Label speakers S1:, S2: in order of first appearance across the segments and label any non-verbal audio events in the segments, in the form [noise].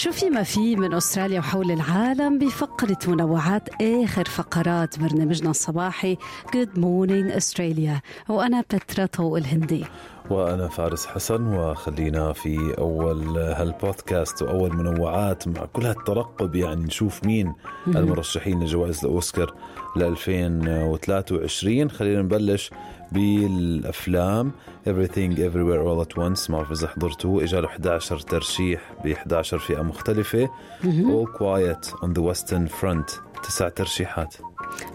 S1: شو في ما في من أستراليا وحول العالم بفقرة منوعات آخر فقرات برنامجنا الصباحي Good Morning Australia. وأنا بترا طوق الهندي.
S2: وأنا فارس حسن وخلينا في أول هالبودكاست وأول منوعات مع كل هالترقب يعني نشوف مين المرشحين لجوائز الأوسكار ل 2023 خلينا نبلش بالأفلام. Everything Everywhere All At Once ما بعرف إذا حضرتوه. إجا له 11 ترشيح ب 11 فئة مختلفة. All Quiet on the Western Front تسع ترشيحات.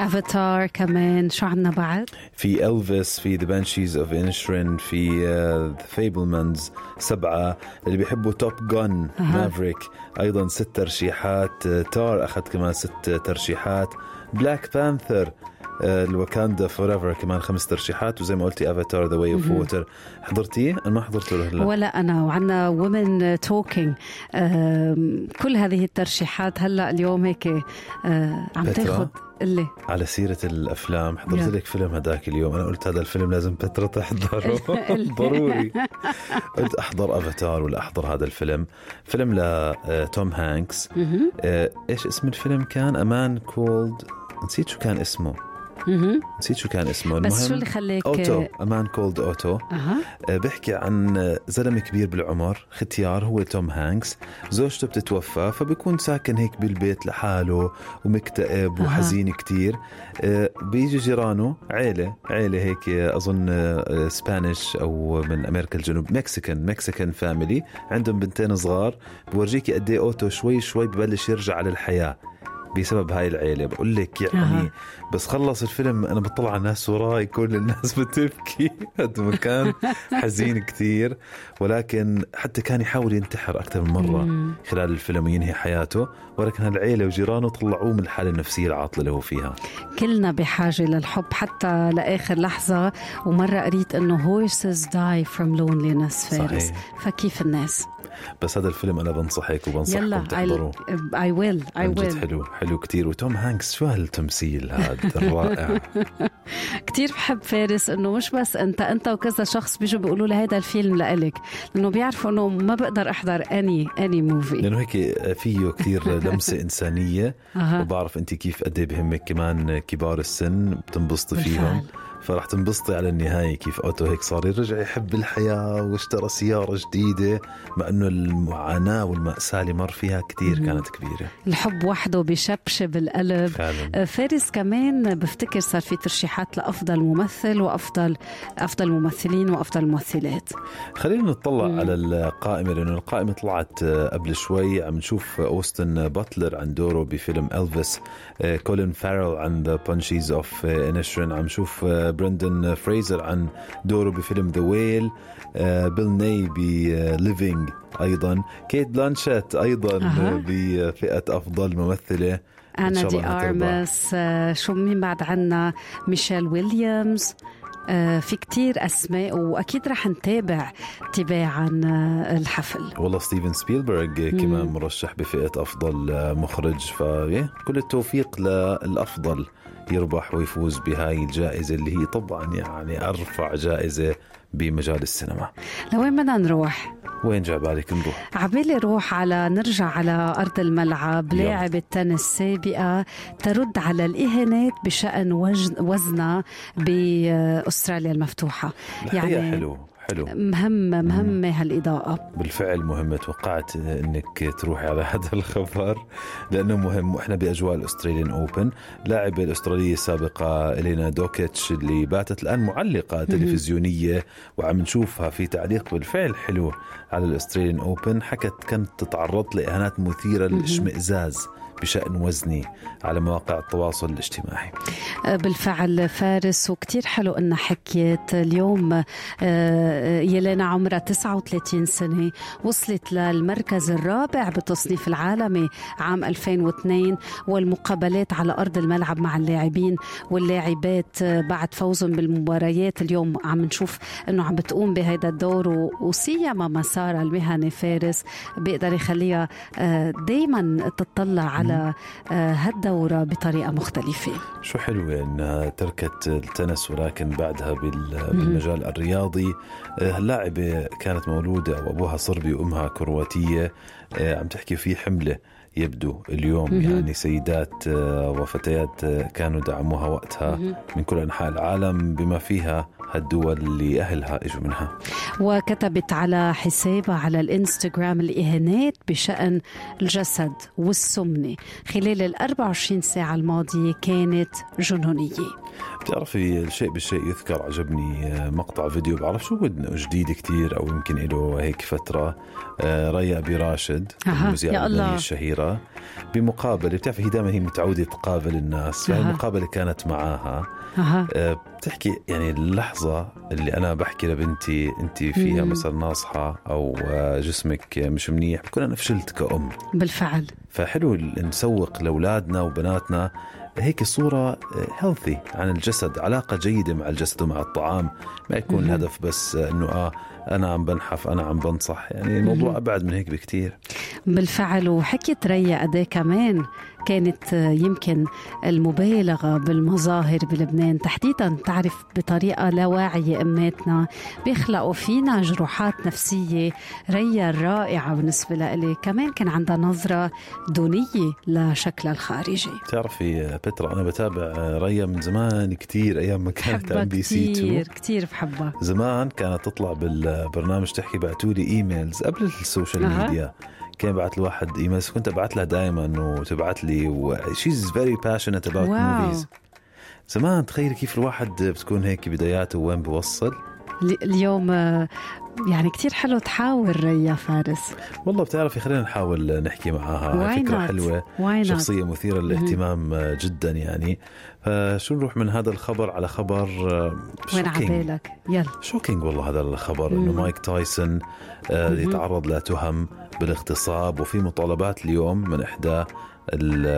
S1: افاتار كمان شو عنا بعد؟
S2: في Elvis في The Banshees of Inisherin في The Fabelmans سبعة. اللي بيحبوا Top Gun Maverick أيضا ست ترشيحات. Tár أخذ كمان ست ترشيحات. Black Panther Wakanda Forever كمان خمس ترشيحات وزي ما قلتي Avatar The Way of Water حضرتيه؟ أنا ما حضرته هلا.
S1: ولا أنا وعنا Women Talking كل هذه الترشيحات هلا اليوم هيك آه، عم؟ تاخذ اللي.
S2: على سيرة الأفلام. حضرت. لك فيلم هداك اليوم. أنا قلت هذا الفيلم لازم بترا تحضره. [laughs] ضروري. قلت أحضر أفاتار ولا أحضر هذا الفيلم. فيلم لتوم هانكس آه، إيش اسم الفيلم كان؟ A Man Called نسيت شو كان اسمه. نسيت شو كان اسمه.
S1: بس شو
S2: المهم
S1: اللي خليك
S2: Otto A Man
S1: Called
S2: آه، بيحكي عن زلمة كبير بالعمر ختيار هو توم هانكس. زوجته بتتوفى فبيكون ساكن هيك بالبيت لحاله ومكتئب. وحزين كتير. آه، بيجي جيرانه عيلة عيلة هيك آه، Spanish أو من أمريكا الجنوب Mexican Mexican family عندهم بنتين صغار. بورجيكي قد إيه أوتو شوي شوي ببلش يرجع على الحياة بسبب هاي العيلة. بقول لك يعني
S1: أها.
S2: بس خلص الفيلم أنا بطلع على الناس وراي كل الناس [laughs] بتبكي. قد ما كان حزين كثير. ولكن حتى كان يحاول ينتحر أكثر من مرة خلال الفيلم وينهي حياته. ولكن هالعيلة وجيرانه طلعوه من الحالة النفسية العاطلة اللي هو فيها.
S1: كلنا بحاجة للحب حتى لآخر لحظة. ومرة قريت إنه horses die from loneliness فارس.
S2: صحيح.
S1: فكيف الناس؟
S2: بس هذا الفيلم أنا بنصحك وبنصحكم
S1: يلا
S2: تحضروه.
S1: I
S2: عن جد
S1: will.
S2: حلو حلو كتير. وتوم هانكس شو هالتمثيل هذا الرائع [laughs]
S1: كتير بحب فارس إنه مش بس أنت أنت وكذا شخص بيجوا بيقولوا لي هذا الفيلم لإلك لأنه بيعرفوا إنه ما بقدر أحضر اني اني موفي
S2: لأنه هيك فيه كثير [laughs] لمسة
S1: إنسانية.
S2: وبعرف أنت كيف قد إيه بهمك كمان كبار السن بتنبسطي فيهم. فرح تنبسطي على النهاية كيف أوتو هيك صار يرجع يحب الحياة واشترى سيارة جديدة مع إنه المعاناة والمأساة اللي مر فيها كثير كانت كبيرة.
S1: الحب وحده بشبشب القلب
S2: فعلا.
S1: آه، فارس كمان بفتكر صار في ترشيحات لأفضل ممثل وأفضل أفضل ممثلين وأفضل ممثلات.
S2: خلينا نطلع على القائمة لأنه القائمة طلعت آه، قبل شوي. عم نشوف أوستن باتلر عن دوره بفيلم Elvis آه، كولين فارل عن The Banshees of Inisherin عم نشوف برندن فريزر عن دوره بفيلم The Whale بيل ناي ب Living أيضا. كيت بلانشيت
S1: أيضا.
S2: آه، بفئة أفضل
S1: ممثلة.
S2: أنا
S1: دي. أرماس. آه، شو مين بعد عنا؟ ميشيل ويليامز. آه، في كتير أسماء وأكيد رح نتابع تباعا آه، الحفل.
S2: والله ستيفن سبيلبرغ كمان مرشح بفئة أفضل مخرج. فكل التوفيق للأفضل يربح ويفوز بهاي الجائزة اللي هي طبعا يعني أرفع جائزة بمجال السينما
S1: لوين بدنا نروح؟
S2: وين جاء بالك نروح
S1: عبالي روح على نرجع على أرض الملعب
S2: يلا.
S1: لاعبة تنس سابقة ترد على الإهانات بشأن وجن وزنها بأستراليا المفتوحة
S2: الحقيقة حلو حلو.
S1: مهمة مهمة هالإضاءة.
S2: بالفعل مهمة. توقعت إنك تروحي على هذا [laughs] الخبر لأنه مهم. وإحنا بأجواء الأستراليان أوبن. لاعبة الأسترالية السابقة إلينا دوكيتش اللي باتت الآن معلقة تلفزيونية وعم نشوفها في تعليق بالفعل حلو على الأستراليان أوبن. حكت كانت تتعرض لإهانات مثيرة للإشمئزاز. بشأن وزني على مواقع التواصل الاجتماعي.
S1: بالفعل فارس وكتير حلو انها حكيت اليوم. آه، يلينا عمرها 39 سنة وصلت للمركز الرابع بالتصنيف العالمي عام 2002 والمقابلات على أرض الملعب مع اللاعبين واللاعبات آه، بعد فوزهم بالمباريات اليوم. عم نشوف إنه عم بتقوم بهذا الدور وسيما مسارها المهني فارس بيقدر يخليها دائما تطلع على على آه، هالدورة بطريقة مختلفة.
S2: شو حلوة إنها تركت التنس ولكن بعدها بال- بالمجال الرياضي. آه، اللاعبة كانت مولودة وأبوها صربي وأمها كرواتية. آه، عم تحكي في حملة يبدو اليوم. يعني سيدات وفتيات كانوا دعموها وقتها من كل أنحاء العالم بما فيها هالدول اللي اهلها إجوا منها.
S1: وكتبت على حسابها على الإنستغرام الإهانات بشأن الجسد والسمنة خلال ال 24 ساعة الماضية كانت جنونية.
S2: بتعرفي الشيء بالشيء يذكر. عجبني آه، مقطع فيديو. بعرف شو جديد كتير أو يمكن له هيك فترة. آه، ريا أبي راشد
S1: أها،
S2: المذيعة. الشهيرة. بمقابله بتعرفي هي دائما هي متعودة تقابل الناس فهي
S1: أها.
S2: المقابله كانت معاها آه، بتحكي يعني اللحظة اللي أنا بحكي لبنتي انت فيها
S1: مم.
S2: مثلا ناصحة أو آه، جسمك مش منيح بكون أنا فشلت كأم
S1: بالفعل
S2: فحلو نسوق لأولادنا وبناتنا هيك صورة هيلثي عن الجسد علاقة جيدة مع الجسد ومع الطعام ما يكون. الهدف بس إنه آه أنا عم بنحف أنا عم بنصح يعني الموضوع. أبعد من هيك بكتير
S1: بالفعل وحكيت ريا إيه كمان كانت آه، يمكن المبالغة بالمظاهر بلبنان. تحديدا تعرف بطريقة لا واعية أماتنا. بيخلقوا فينا جروحات نفسية ريا الرائعة بالنسبة لإلي. كمان كان عندها نظرة دونية لشكلها الخارجي.
S2: بتعرفي بترا أنا بتابع ريا من زمان كتير أيام ما كانت MBC 2
S1: كتير كتير بحبها
S2: زمان كانت تطلع بالبرنامج تحكي بعتوا لي emails قبل ال
S1: social.
S2: media. كان بعت الواحد emails كنت أبعت لها دائما وتبعت لي و she's very passionate about
S1: wow.
S2: movies زمان تخيل كيف الواحد بتكون هيك بداياته وين بوصل
S1: اليوم آه، يعني كتير حلو تحاور ريا فارس.
S2: والله بتعرفي خلينا نحاول نحكي معها.
S1: Why
S2: فكرة
S1: not?
S2: حلوة
S1: Why not?
S2: شخصية مثيرة للاهتمام جدا يعني. فشو نروح من هذا الخبر على خبر
S1: وين عبالك يلا.
S2: shocking والله هذا الخبر إنه
S1: مم.
S2: مايك تايسون آه، يتعرض لتهم بالاغتصاب وفي مطالبات اليوم من إحدى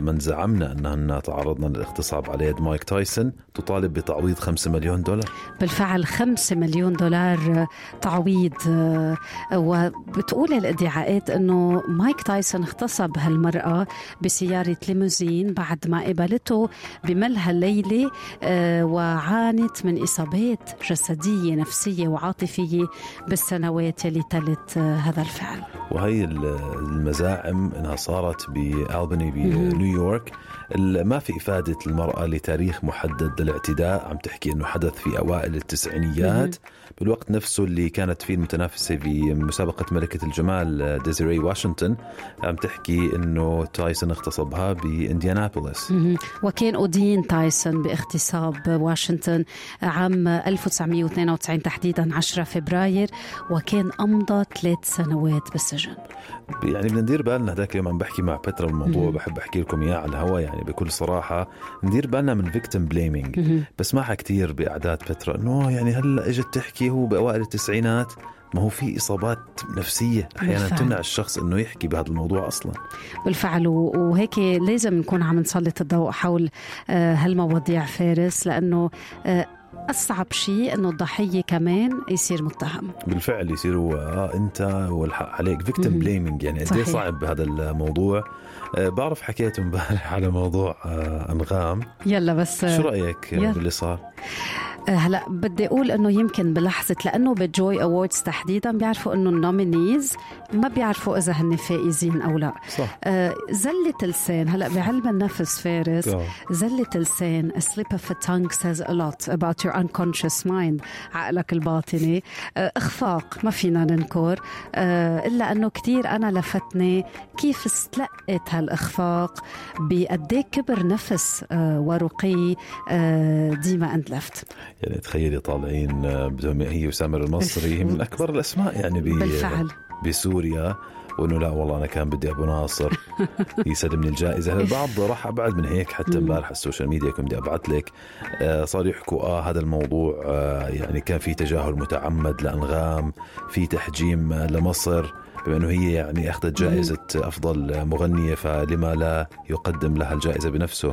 S2: من زعمنا أنهن تعرضنا للاغتصاب على يد مايك تايسون تطالب بتعويض 5 مليون دولار.
S1: بالفعل خمسة مليون دولار آه، تعويض آه، وبتقول الادعاءات إنه مايك تايسون اغتصب هالمرأة بسيارة ليموزين بعد ما قابلته بملهى الليلة آه، وعانت من إصابات جسدية نفسية وعاطفية بالسنوات يلي تلت هذا الفعل.
S2: وهي ال- المزاعم انها صارت بالبني. بنيويورك ما في إفادة المرأة لتاريخ محدد للاعتداء عم تحكي إنه حدث في أوائل التسعينيات. بالوقت نفسه اللي كانت فيه المتنافسة في مسابقة ملكة الجمال ديزيري واشنطن عم تحكي إنه تايسون اغتصبها
S1: بإنديانابوليس. وكان أدين تايسون باغتصاب واشنطن عام 1992 تحديدا 10 فبراير وكان أمضى ثلاث سنوات بالسجن.
S2: يعني بدنا ندير بالنا هذاك اليوم عم بحكي مع بترا الموضوع. بحب أحكي لكم إياه على الهواء يعني بكل صراحة ندير بالنا من victim
S1: blaming.
S2: بسمعها كثير بأعداد بترا إنه يعني هلأ إجت تحكي هو بأوائل التسعينات ما هو في إصابات نفسية أحيانا
S1: بالفعل.
S2: تمنع الشخص إنه يحكي بهذا الموضوع أصلا
S1: بالفعل وهيك لازم نكون عم نسلط الضوء حول آه، هالمواضيع فارس لأنه آه، أصعب شيء أنه الضحية كمان يصير متهم.
S2: بالفعل يصيروا آه أنت والحق عليك. victim
S1: مهم.
S2: blaming يعني قد إيه. صعب هذا الموضوع. آه بعرف حكيت امبارح على موضوع آه أنغام.
S1: يلا بس. آه،
S2: شو رأيك
S1: يلا.
S2: باللي صار؟
S1: آه، هلا بدي أقول إنه يمكن بلحظة لأنه بال Joy Awards تحديدا بيعرفوا إنه ال nominees ما بيعرفوا إذا هن فائزين أو لا.
S2: صح.
S1: آه، زلة اللسان هلا بعلم النفس فارس
S2: آه.
S1: زلة اللسان a slip of a tongue says a lot about your unconscious mind عقلك الباطني. آه، إخفاق ما فينا ننكر. آه، إلا إنه كثير أنا لفتني كيف استلقت هالإخفاق بقد كبر نفس آه، ورقي آه، ديما اندلفت
S2: يعني تخيلي طالعين آه، بدهم هي وسامر المصري. من [laughs] أكبر الأسماء يعني
S1: بالفعل.
S2: بسوريا. وانه لا والله أنا كان بدي أبو ناصر. [laughs] يسلمني الجائزة. هلا البعض راح أبعد من هيك. حتى امبارح على ال social media كنت بدي أبعث لك. آه صاروا يحكوا آه هذا الموضوع آه يعني كان في تجاهل متعمد لأنغام في تحجيم لمصر بما إنه هي يعني أخذت جائزة أفضل مغنية فلما لا يقدم لها الجائزة بنفسه.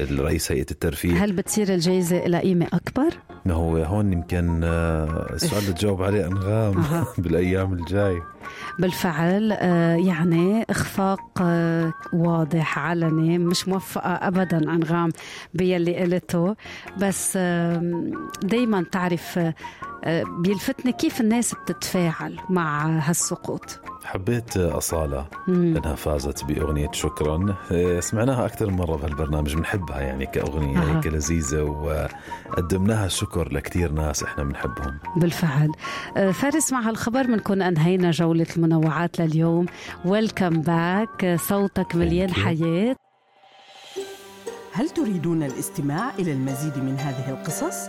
S2: الرئيس هيئة الترفيه
S1: هل بتصير الجائزة لها قيمة أكبر؟
S2: ما هو هون يمكن آه، السؤال اللي تجاوب عليه
S1: أنغام. [laughs]
S2: بالأيام الجاي
S1: بالفعل آه، يعني إخفاق آه، واضح علني مش موفقة ابدا أنغام باللي قلته بس دائما تعرف بيلفتني كيف الناس بتتفاعل مع هالسقوط
S2: حبيت أصالة
S1: مم.
S2: أنها فازت بأغنية شكرا آه، سمعناها أكثر من مرة بهالبرنامج بنحبها يعني كأغنية
S1: أها.
S2: هيك لذيذة وقدمناها شكر لكتير ناس إحنا بنحبهم
S1: بالفعل آه، فارس مع هالخبر بنكون أنهينا جولة المنوعات لليوم welcome back صوتك مليان. حياة
S3: هل تريدون الاستماع إلى المزيد من هذه القصص؟